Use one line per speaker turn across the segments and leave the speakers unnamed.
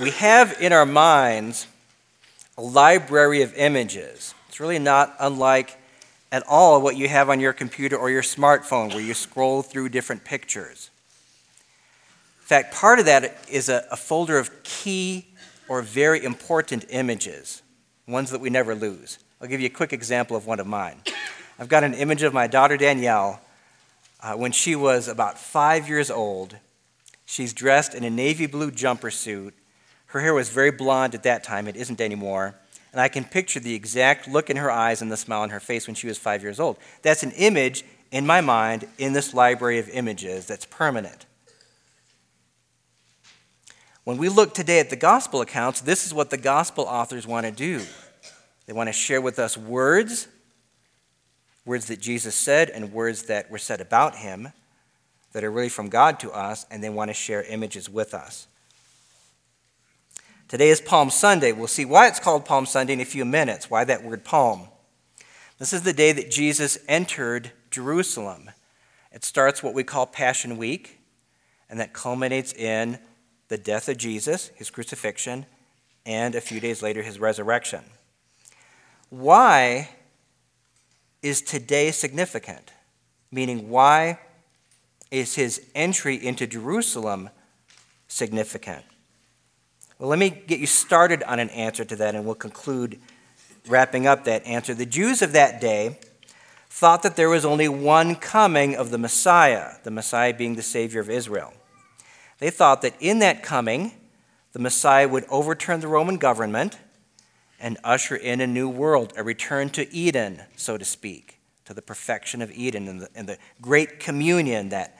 we have in our minds a library of images. It's really not unlike at all what you have on your computer or your smartphone, where you scroll through different pictures. In fact, part of that is a, a folder of key or very important images, ones that we never lose. I'll give you a quick example of one of mine. I've got an image of my daughter Danielle uh, when she was about five years old. She's dressed in a navy blue jumper suit. Her hair was very blonde at that time, it isn't anymore. And I can picture the exact look in her eyes and the smile on her face when she was five years old. That's an image in my mind in this library of images that's permanent. When we look today at the gospel accounts, this is what the gospel authors want to do. They want to share with us words, words that Jesus said, and words that were said about him that are really from God to us, and they want to share images with us. Today is Palm Sunday. We'll see why it's called Palm Sunday in a few minutes, why that word palm. This is the day that Jesus entered Jerusalem. It starts what we call Passion Week, and that culminates in the death of Jesus, his crucifixion, and a few days later, his resurrection. Why is today significant? Meaning, why is his entry into Jerusalem significant? Well, let me get you started on an answer to that, and we'll conclude wrapping up that answer. The Jews of that day thought that there was only one coming of the Messiah, the Messiah being the Savior of Israel. They thought that in that coming, the Messiah would overturn the Roman government and usher in a new world, a return to Eden, so to speak, to the perfection of Eden and the, and the great communion that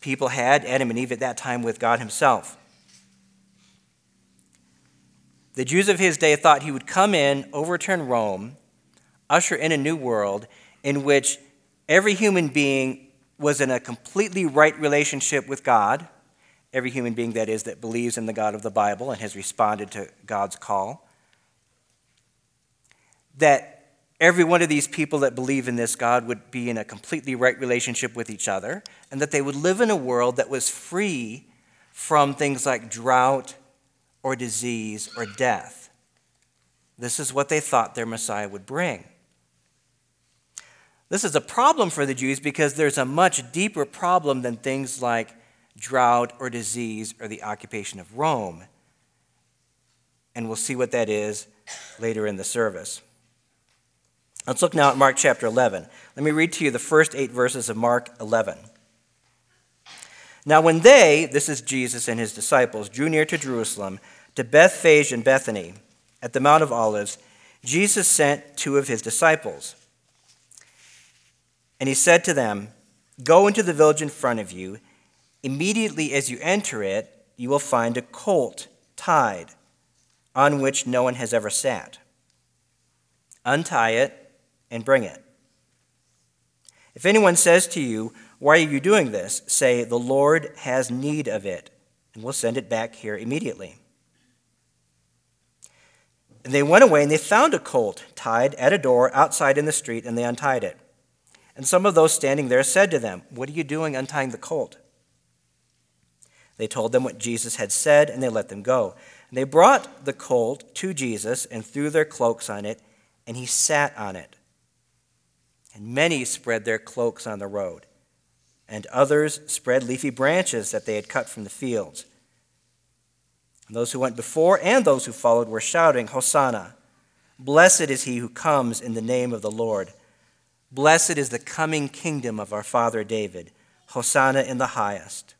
people had, Adam and Eve at that time, with God Himself. The Jews of his day thought he would come in, overturn Rome, usher in a new world in which every human being was in a completely right relationship with God. Every human being, that is, that believes in the God of the Bible and has responded to God's call. That every one of these people that believe in this God would be in a completely right relationship with each other, and that they would live in a world that was free from things like drought or disease or death. This is what they thought their Messiah would bring. This is a problem for the Jews because there's a much deeper problem than things like drought or disease or the occupation of Rome. And we'll see what that is later in the service. Let's look now at Mark chapter 11. Let me read to you the first eight verses of Mark 11. Now, when they, this is Jesus and his disciples, drew near to Jerusalem, to Bethphage and Bethany, at the Mount of Olives, Jesus sent two of his disciples. And he said to them, Go into the village in front of you. Immediately as you enter it, you will find a colt tied, on which no one has ever sat. Untie it and bring it. If anyone says to you, Why are you doing this? say, The Lord has need of it, and we'll send it back here immediately. And they went away and they found a colt tied at a door outside in the street, and they untied it. And some of those standing there said to them, What are you doing untying the colt? They told them what Jesus had said, and they let them go. And they brought the colt to Jesus and threw their cloaks on it, and he sat on it. And many spread their cloaks on the road, and others spread leafy branches that they had cut from the fields. Those who went before and those who followed were shouting, Hosanna! Blessed is he who comes in the name of the Lord. Blessed is the coming kingdom of our father David. Hosanna in the highest.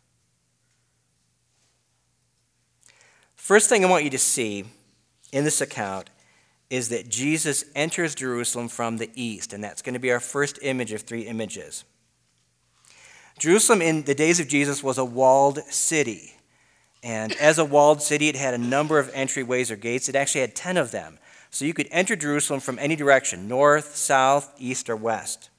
First thing I want you to see in this account is that Jesus enters Jerusalem from the east, and that's going to be our first image of three images. Jerusalem in the days of Jesus was a walled city. And as a walled city, it had a number of entryways or gates. It actually had 10 of them. So you could enter Jerusalem from any direction north, south, east, or west.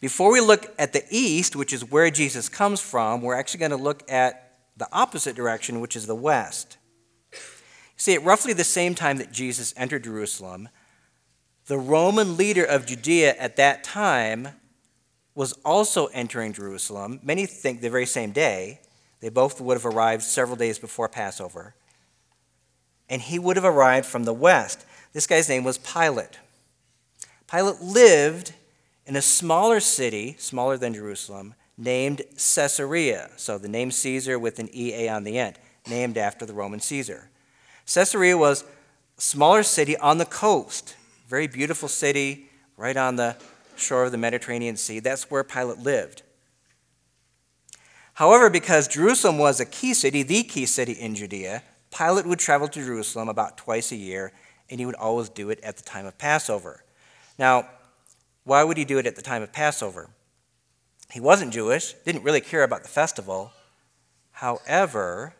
Before we look at the east, which is where Jesus comes from, we're actually going to look at the opposite direction, which is the west. See, at roughly the same time that Jesus entered Jerusalem, the Roman leader of Judea at that time was also entering Jerusalem. Many think the very same day. They both would have arrived several days before Passover. And he would have arrived from the west. This guy's name was Pilate. Pilate lived in a smaller city, smaller than Jerusalem, named Caesarea. So the name Caesar with an EA on the end, named after the Roman Caesar. Caesarea was a smaller city on the coast, very beautiful city right on the shore of the Mediterranean Sea. That's where Pilate lived. However, because Jerusalem was a key city, the key city in Judea, Pilate would travel to Jerusalem about twice a year, and he would always do it at the time of Passover. Now, why would he do it at the time of Passover? He wasn't Jewish, didn't really care about the festival. However,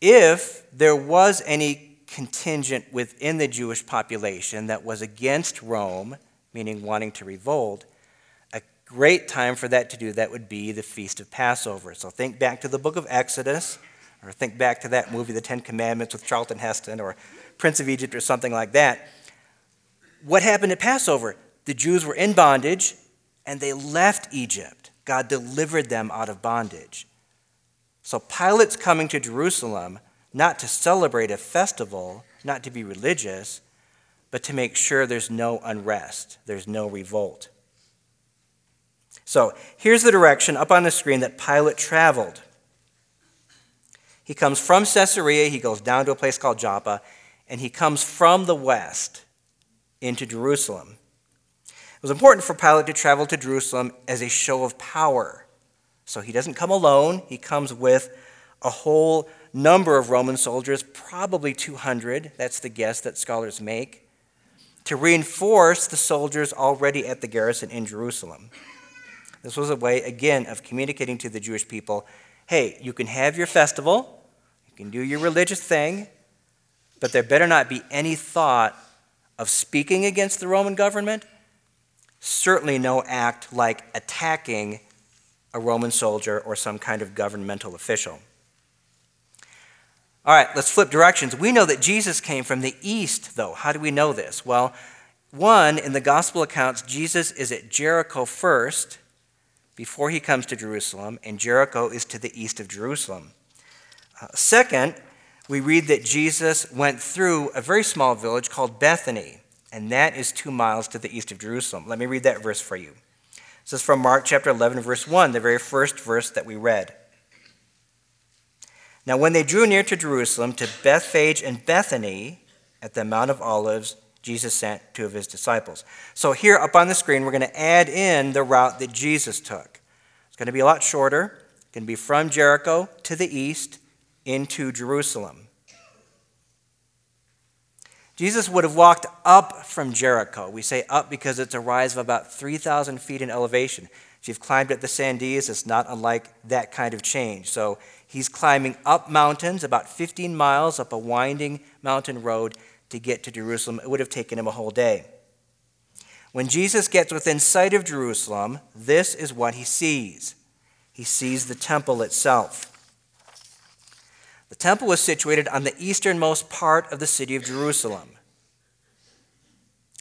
if there was any contingent within the Jewish population that was against Rome, meaning wanting to revolt, great time for that to do that would be the Feast of Passover. So think back to the book of Exodus, or think back to that movie, The Ten Commandments, with Charlton Heston, or Prince of Egypt, or something like that. What happened at Passover? The Jews were in bondage and they left Egypt. God delivered them out of bondage. So Pilate's coming to Jerusalem not to celebrate a festival, not to be religious, but to make sure there's no unrest, there's no revolt. So here's the direction up on the screen that Pilate traveled. He comes from Caesarea, he goes down to a place called Joppa, and he comes from the west into Jerusalem. It was important for Pilate to travel to Jerusalem as a show of power. So he doesn't come alone, he comes with a whole number of Roman soldiers, probably 200. That's the guess that scholars make, to reinforce the soldiers already at the garrison in Jerusalem. This was a way, again, of communicating to the Jewish people hey, you can have your festival, you can do your religious thing, but there better not be any thought of speaking against the Roman government, certainly no act like attacking a Roman soldier or some kind of governmental official. All right, let's flip directions. We know that Jesus came from the east, though. How do we know this? Well, one, in the gospel accounts, Jesus is at Jericho first before he comes to Jerusalem, and Jericho is to the east of Jerusalem. Uh, second, we read that Jesus went through a very small village called Bethany, and that is two miles to the east of Jerusalem. Let me read that verse for you. This is from Mark chapter 11, verse 1, the very first verse that we read. Now, when they drew near to Jerusalem, to Bethphage and Bethany at the Mount of Olives, Jesus sent two of his disciples. So, here up on the screen, we're going to add in the route that Jesus took. It's going to be a lot shorter. It's going to be from Jericho to the east into Jerusalem. Jesus would have walked up from Jericho. We say up because it's a rise of about 3,000 feet in elevation. If you've climbed at the Sandias, it's not unlike that kind of change. So he's climbing up mountains, about 15 miles up a winding mountain road to get to Jerusalem. It would have taken him a whole day. When Jesus gets within sight of Jerusalem, this is what he sees he sees the temple itself. The temple was situated on the easternmost part of the city of Jerusalem.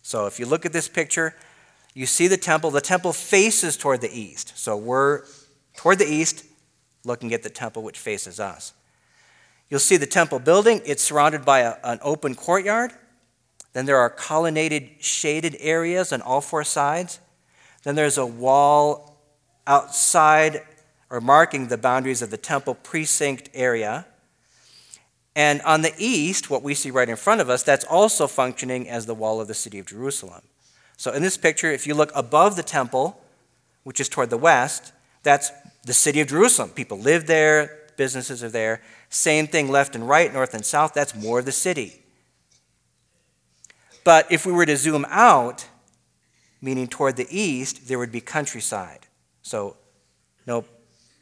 So if you look at this picture, you see the temple. The temple faces toward the east. So we're toward the east, looking at the temple which faces us. You'll see the temple building. It's surrounded by a, an open courtyard. Then there are colonnaded, shaded areas on all four sides. Then there's a wall outside or marking the boundaries of the temple precinct area. And on the east, what we see right in front of us, that's also functioning as the wall of the city of Jerusalem. So in this picture, if you look above the temple, which is toward the west, that's the city of Jerusalem. People live there, businesses are there. Same thing left and right, north and south, that's more of the city. But if we were to zoom out, meaning toward the east, there would be countryside. So no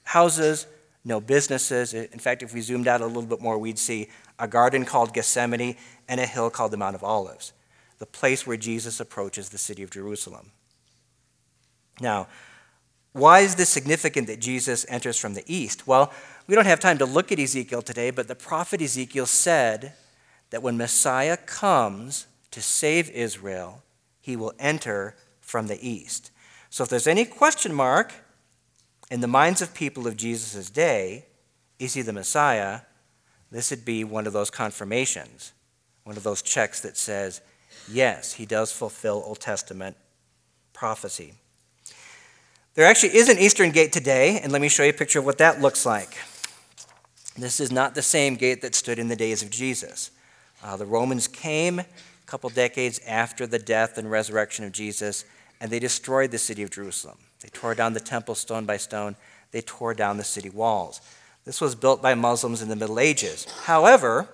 houses, no businesses. In fact, if we zoomed out a little bit more, we'd see a garden called Gethsemane and a hill called the Mount of Olives the place where Jesus approaches the city of Jerusalem. Now, why is this significant that Jesus enters from the east? Well, we don't have time to look at Ezekiel today, but the prophet Ezekiel said that when Messiah comes to save Israel, he will enter from the east. So if there's any question mark in the minds of people of Jesus' day, is he the Messiah? This would be one of those confirmations, one of those checks that says, yes, he does fulfill Old Testament prophecy. There actually is an eastern gate today, and let me show you a picture of what that looks like. This is not the same gate that stood in the days of Jesus. Uh, the Romans came a couple decades after the death and resurrection of Jesus, and they destroyed the city of Jerusalem. They tore down the temple stone by stone, they tore down the city walls. This was built by Muslims in the Middle Ages. However,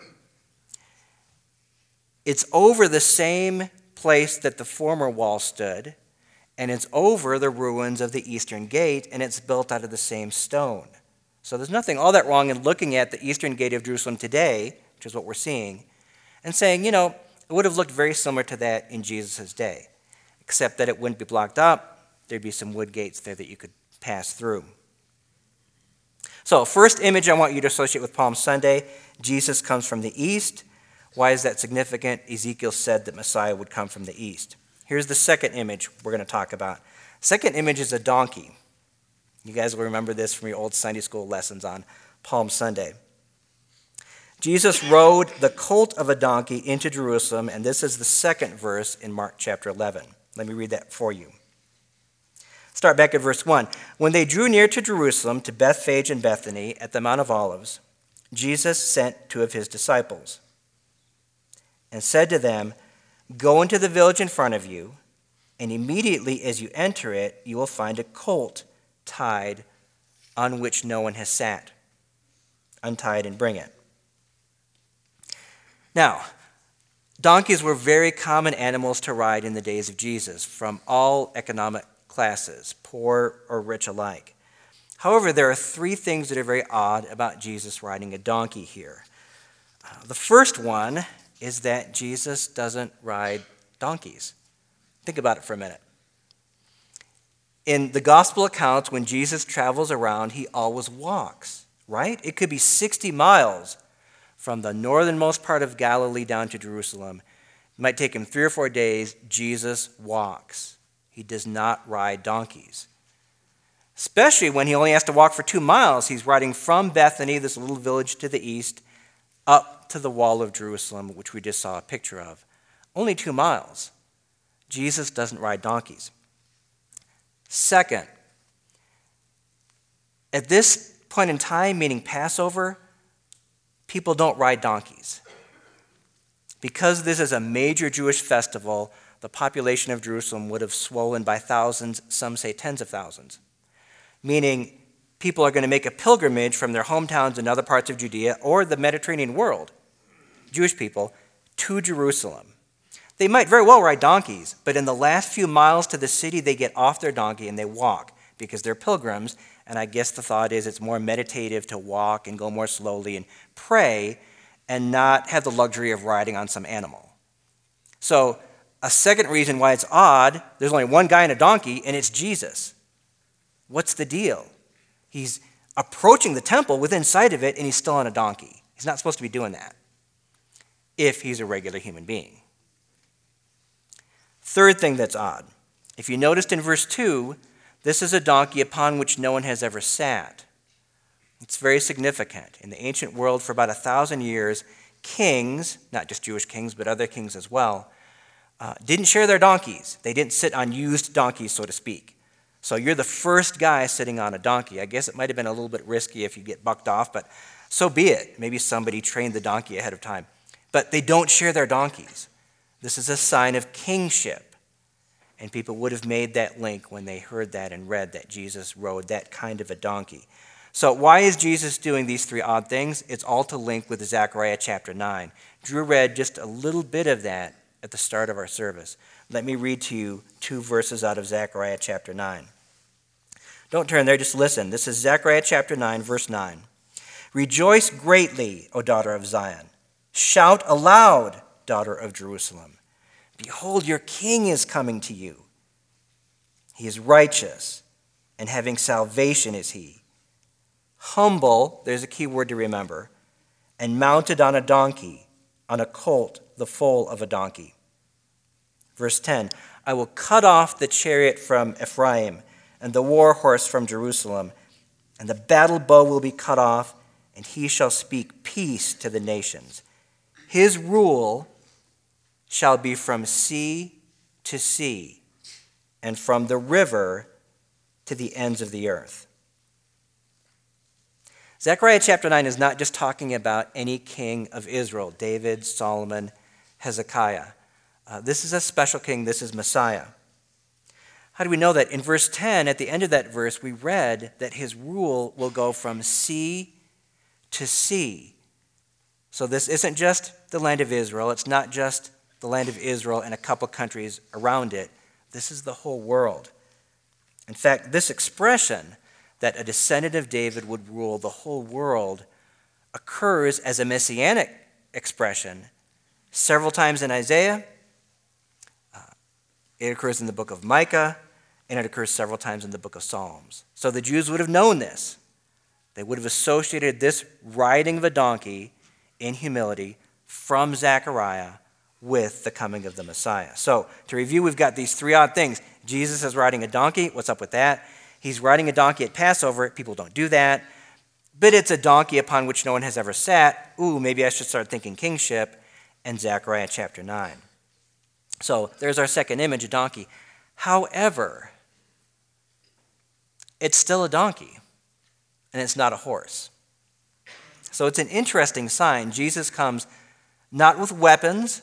it's over the same place that the former wall stood, and it's over the ruins of the eastern gate, and it's built out of the same stone. So there's nothing all that wrong in looking at the eastern gate of Jerusalem today, which is what we're seeing, and saying, you know, it would have looked very similar to that in Jesus' day, except that it wouldn't be blocked up. There'd be some wood gates there that you could pass through. So, first image I want you to associate with Palm Sunday Jesus comes from the east. Why is that significant? Ezekiel said that Messiah would come from the east. Here's the second image we're going to talk about. Second image is a donkey. You guys will remember this from your old Sunday school lessons on Palm Sunday. Jesus rode the colt of a donkey into Jerusalem, and this is the second verse in Mark chapter 11. Let me read that for you. Start back at verse 1. When they drew near to Jerusalem, to Bethphage and Bethany at the Mount of Olives, Jesus sent two of his disciples and said to them, Go into the village in front of you, and immediately as you enter it, you will find a colt tied on which no one has sat. Untie it and bring it. Now, donkeys were very common animals to ride in the days of Jesus from all economic classes, poor or rich alike. However, there are three things that are very odd about Jesus riding a donkey here. Uh, the first one is that Jesus doesn't ride donkeys. Think about it for a minute. In the gospel accounts, when Jesus travels around, he always walks, right? It could be 60 miles from the northernmost part of Galilee down to Jerusalem. It might take him three or four days. Jesus walks. He does not ride donkeys. Especially when he only has to walk for two miles. He's riding from Bethany, this little village to the east, to the wall of Jerusalem, which we just saw a picture of. Only two miles. Jesus doesn't ride donkeys. Second, at this point in time, meaning Passover, people don't ride donkeys. Because this is a major Jewish festival, the population of Jerusalem would have swollen by thousands, some say tens of thousands. Meaning, people are going to make a pilgrimage from their hometowns in other parts of Judea or the Mediterranean world, Jewish people, to Jerusalem. They might very well ride donkeys, but in the last few miles to the city, they get off their donkey and they walk because they're pilgrims. And I guess the thought is it's more meditative to walk and go more slowly and pray and not have the luxury of riding on some animal. So a second reason why it's odd there's only one guy in a donkey, and it's Jesus. What's the deal? He's approaching the temple within sight of it, and he's still on a donkey. He's not supposed to be doing that if he's a regular human being. Third thing that's odd if you noticed in verse 2, this is a donkey upon which no one has ever sat. It's very significant. In the ancient world, for about a thousand years, kings, not just Jewish kings, but other kings as well, uh, didn't share their donkeys. They didn't sit on used donkeys, so to speak. So you're the first guy sitting on a donkey. I guess it might have been a little bit risky if you get bucked off, but so be it. Maybe somebody trained the donkey ahead of time. But they don't share their donkeys. This is a sign of kingship. And people would have made that link when they heard that and read that Jesus rode that kind of a donkey. So, why is Jesus doing these three odd things? It's all to link with Zechariah chapter 9. Drew read just a little bit of that at the start of our service. Let me read to you two verses out of Zechariah chapter 9. Don't turn there, just listen. This is Zechariah chapter 9, verse 9. Rejoice greatly, O daughter of Zion. Shout aloud, daughter of Jerusalem. Behold, your king is coming to you. He is righteous, and having salvation is he. Humble, there's a key word to remember, and mounted on a donkey, on a colt, the foal of a donkey. Verse 10 I will cut off the chariot from Ephraim and the war horse from Jerusalem. and the battle bow will be cut off, and he shall speak peace to the nations. His rule shall be from sea to sea, and from the river to the ends of the earth. Zechariah chapter 9 is not just talking about any king of Israel David, Solomon, Hezekiah. Uh, this is a special king, this is Messiah. How do we know that? In verse 10, at the end of that verse, we read that his rule will go from sea to sea. So this isn't just the land of Israel, it's not just the land of Israel and a couple countries around it. This is the whole world. In fact, this expression that a descendant of David would rule the whole world occurs as a messianic expression several times in Isaiah. Uh, it occurs in the book of Micah, and it occurs several times in the book of Psalms. So the Jews would have known this. They would have associated this riding of a donkey in humility from Zechariah with the coming of the Messiah. So, to review, we've got these three odd things. Jesus is riding a donkey. What's up with that? He's riding a donkey at Passover. People don't do that. But it's a donkey upon which no one has ever sat. Ooh, maybe I should start thinking kingship. And Zechariah chapter 9. So, there's our second image, a donkey. However, it's still a donkey, and it's not a horse. So it's an interesting sign. Jesus comes not with weapons,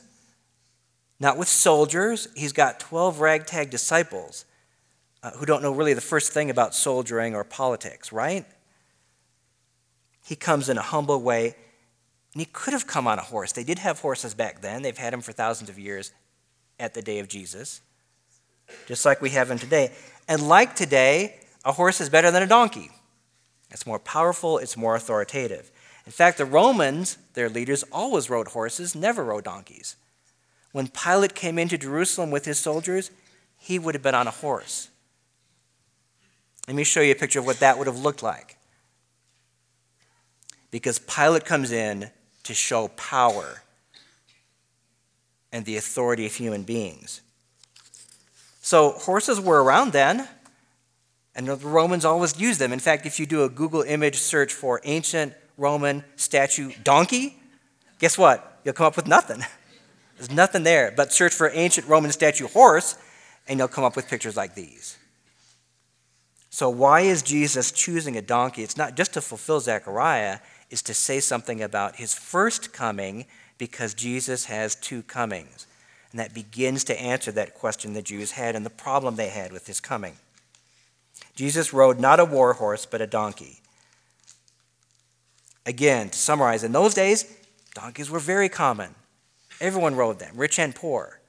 not with soldiers. He's got 12 ragtag disciples uh, who don't know really the first thing about soldiering or politics, right? He comes in a humble way, and he could have come on a horse. They did have horses back then, they've had them for thousands of years at the day of Jesus, just like we have them today. And like today, a horse is better than a donkey. It's more powerful, it's more authoritative. In fact, the Romans, their leaders, always rode horses, never rode donkeys. When Pilate came into Jerusalem with his soldiers, he would have been on a horse. Let me show you a picture of what that would have looked like. Because Pilate comes in to show power and the authority of human beings. So, horses were around then. And the Romans always used them. In fact, if you do a Google image search for ancient Roman statue donkey, guess what? You'll come up with nothing. There's nothing there. But search for ancient Roman statue horse, and you'll come up with pictures like these. So, why is Jesus choosing a donkey? It's not just to fulfill Zechariah, it's to say something about his first coming because Jesus has two comings. And that begins to answer that question the Jews had and the problem they had with his coming. Jesus rode not a war horse, but a donkey. Again, to summarize, in those days, donkeys were very common. Everyone rode them, rich and poor.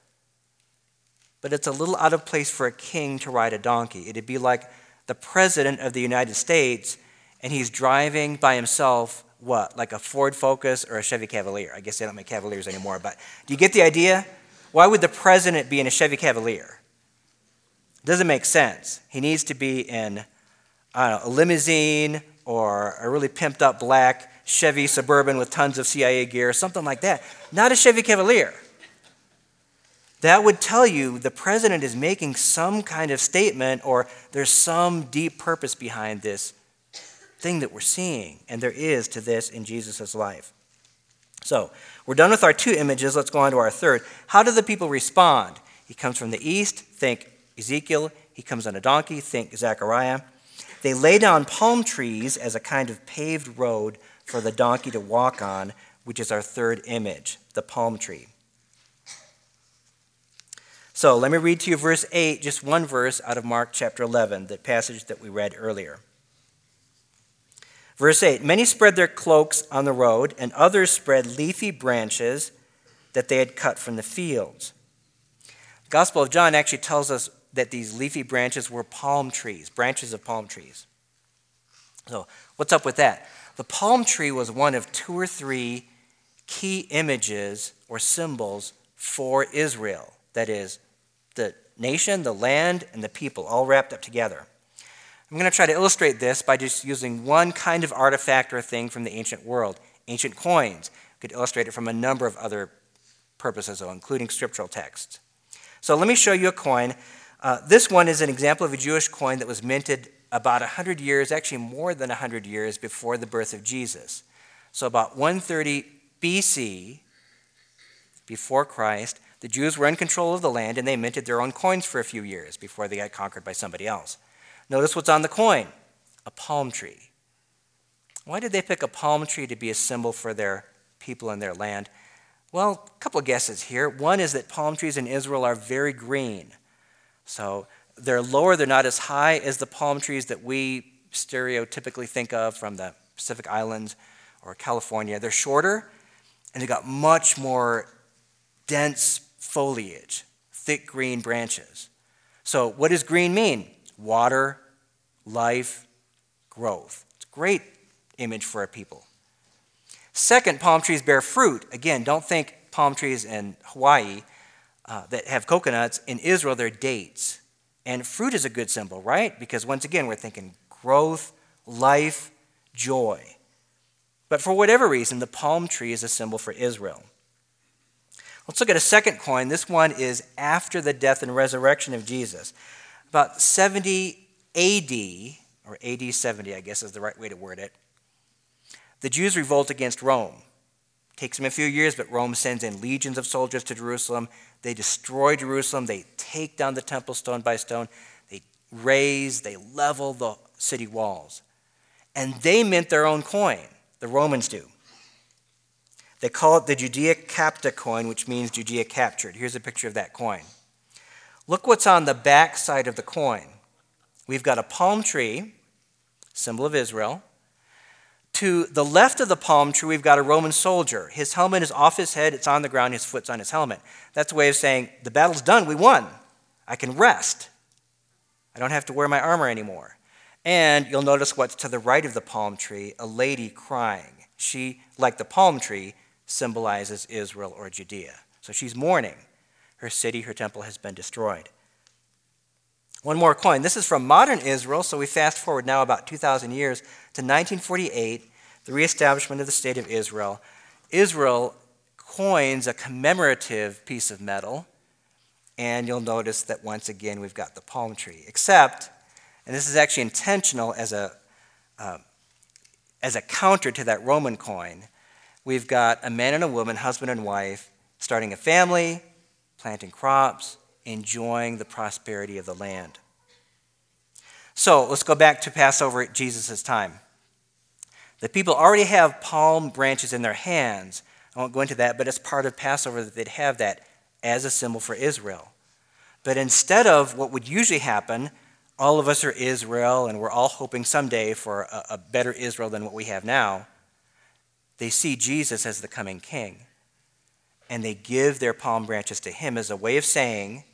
But it's a little out of place for a king to ride a donkey. It'd be like the president of the United States and he's driving by himself, what, like a Ford Focus or a Chevy Cavalier? I guess they don't make Cavaliers anymore, but do you get the idea? Why would the president be in a Chevy Cavalier? Doesn't make sense. He needs to be in know, a limousine or a really pimped up black Chevy Suburban with tons of CIA gear, something like that. Not a Chevy Cavalier. That would tell you the president is making some kind of statement or there's some deep purpose behind this thing that we're seeing. And there is to this in Jesus' life. So, we're done with our two images. Let's go on to our third. How do the people respond? He comes from the east, think Ezekiel, he comes on a donkey, think Zechariah. They lay down palm trees as a kind of paved road for the donkey to walk on, which is our third image, the palm tree. So let me read to you verse 8, just one verse out of Mark chapter 11, the passage that we read earlier. Verse 8 Many spread their cloaks on the road, and others spread leafy branches that they had cut from the fields. The Gospel of John actually tells us that these leafy branches were palm trees, branches of palm trees. So, what's up with that? The palm tree was one of two or three key images or symbols for Israel. That is, the nation, the land, and the people, all wrapped up together. I'm going to try to illustrate this by just using one kind of artifact or thing from the ancient world ancient coins. We could illustrate it from a number of other purposes, though, including scriptural texts. So let me show you a coin uh, this one is an example of a Jewish coin that was minted about 100 years, actually more than 100 years before the birth of Jesus. So, about 130 BC, before Christ, the Jews were in control of the land and they minted their own coins for a few years before they got conquered by somebody else. Notice what's on the coin a palm tree. Why did they pick a palm tree to be a symbol for their people and their land? Well, a couple of guesses here. One is that palm trees in Israel are very green. So they're lower, they're not as high as the palm trees that we stereotypically think of from the Pacific Islands or California. They're shorter and they've got much more dense foliage, thick green branches. So, what does green mean? Water, life, growth. It's a great image for a people. Second, palm trees bear fruit. Again, don't think palm trees in Hawaii uh, that have coconuts. In Israel, they're dates. And fruit is a good symbol, right? Because once again, we're thinking growth, life, joy. But for whatever reason, the palm tree is a symbol for Israel. Let's look at a second coin. This one is after the death and resurrection of Jesus. About 70 AD, or AD 70, I guess is the right way to word it, the Jews revolt against Rome. It takes them a few years, but Rome sends in legions of soldiers to Jerusalem. They destroy Jerusalem. They take down the temple stone by stone. They raze, they level the city walls. And they mint their own coin. The Romans do. They call it the Judea Capta coin, which means Judea captured. Here's a picture of that coin. Look what's on the back side of the coin. We've got a palm tree, symbol of Israel. To the left of the palm tree, we've got a Roman soldier. His helmet is off his head, it's on the ground, his foot's on his helmet. That's a way of saying, the battle's done, we won. I can rest. I don't have to wear my armor anymore. And you'll notice what's to the right of the palm tree a lady crying. She, like the palm tree, symbolizes Israel or Judea. So she's mourning. Her city, her temple has been destroyed. One more coin. This is from modern Israel, so we fast forward now about 2,000 years to 1948, the reestablishment of the state of Israel. Israel coins a commemorative piece of metal, and you'll notice that once again we've got the palm tree. Except, and this is actually intentional as a, uh, as a counter to that Roman coin, we've got a man and a woman, husband and wife, starting a family, planting crops, enjoying the prosperity of the land. So let's go back to Passover at Jesus' time. The people already have palm branches in their hands. I won't go into that, but it's part of Passover that they'd have that as a symbol for Israel. But instead of what would usually happen, all of us are Israel and we're all hoping someday for a, a better Israel than what we have now they see Jesus as the coming king. And they give their palm branches to him as a way of saying,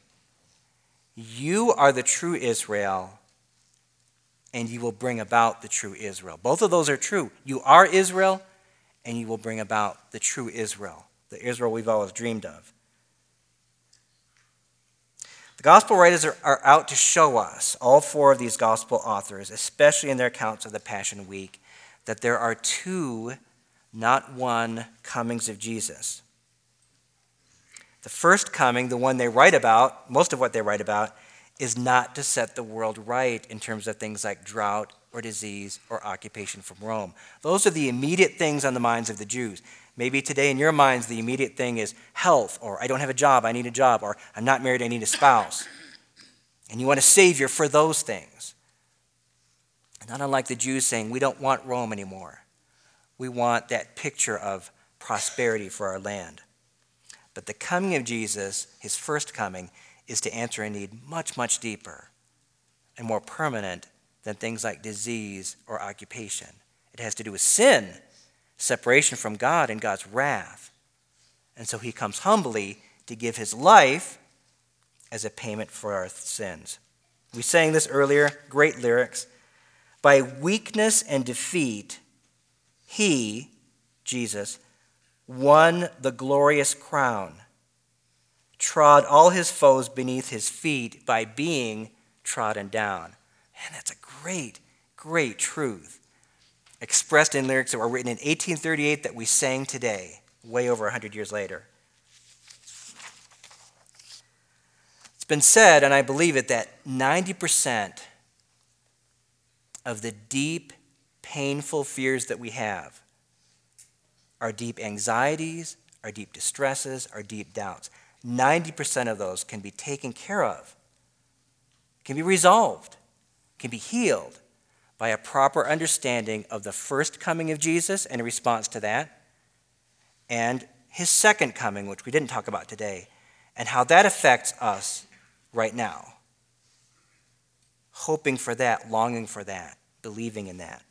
You are the true Israel, and you will bring about the true Israel. Both of those are true. You are Israel, and you will bring about the true Israel, the Israel we've always dreamed of. The gospel writers are, are, out to show us, all four of these gospel authors, especially in their accounts of the Passion Week, that there are two not one comings of Jesus. The first coming, the one they write about, most of what they write about, is not to set the world right in terms of things like drought or disease or occupation from Rome. Those are the immediate things on the minds of the Jews. Maybe today in your minds, the immediate thing is health, or I don't have a job, I need a job, or I'm not married, I need a spouse. And you want a Savior for those things. Not unlike the Jews saying, We don't want Rome anymore. We want that picture of prosperity for our land. But the coming of Jesus, his first coming, is to answer a need much, much deeper and more permanent than things like disease or occupation. It has to do with sin, separation from God and God's wrath. And so he comes humbly to give his life as a payment for our sins. We sang this earlier, great lyrics. By weakness and defeat, he, Jesus, won the glorious crown, trod all his foes beneath his feet by being trodden down. And that's a great, great truth expressed in lyrics that were written in 1838 that we sang today, way over 100 years later. It's been said, and I believe it, that 90% of the deep, painful fears that we have, our deep anxieties, our deep distresses, our deep doubts. 90% of those can be taken care of, can be resolved, can be healed by a proper understanding of the first coming of Jesus and a response to that, and his second coming, which we didn't talk about today, and how that affects us right now. Hoping for that, longing for that, believing in that.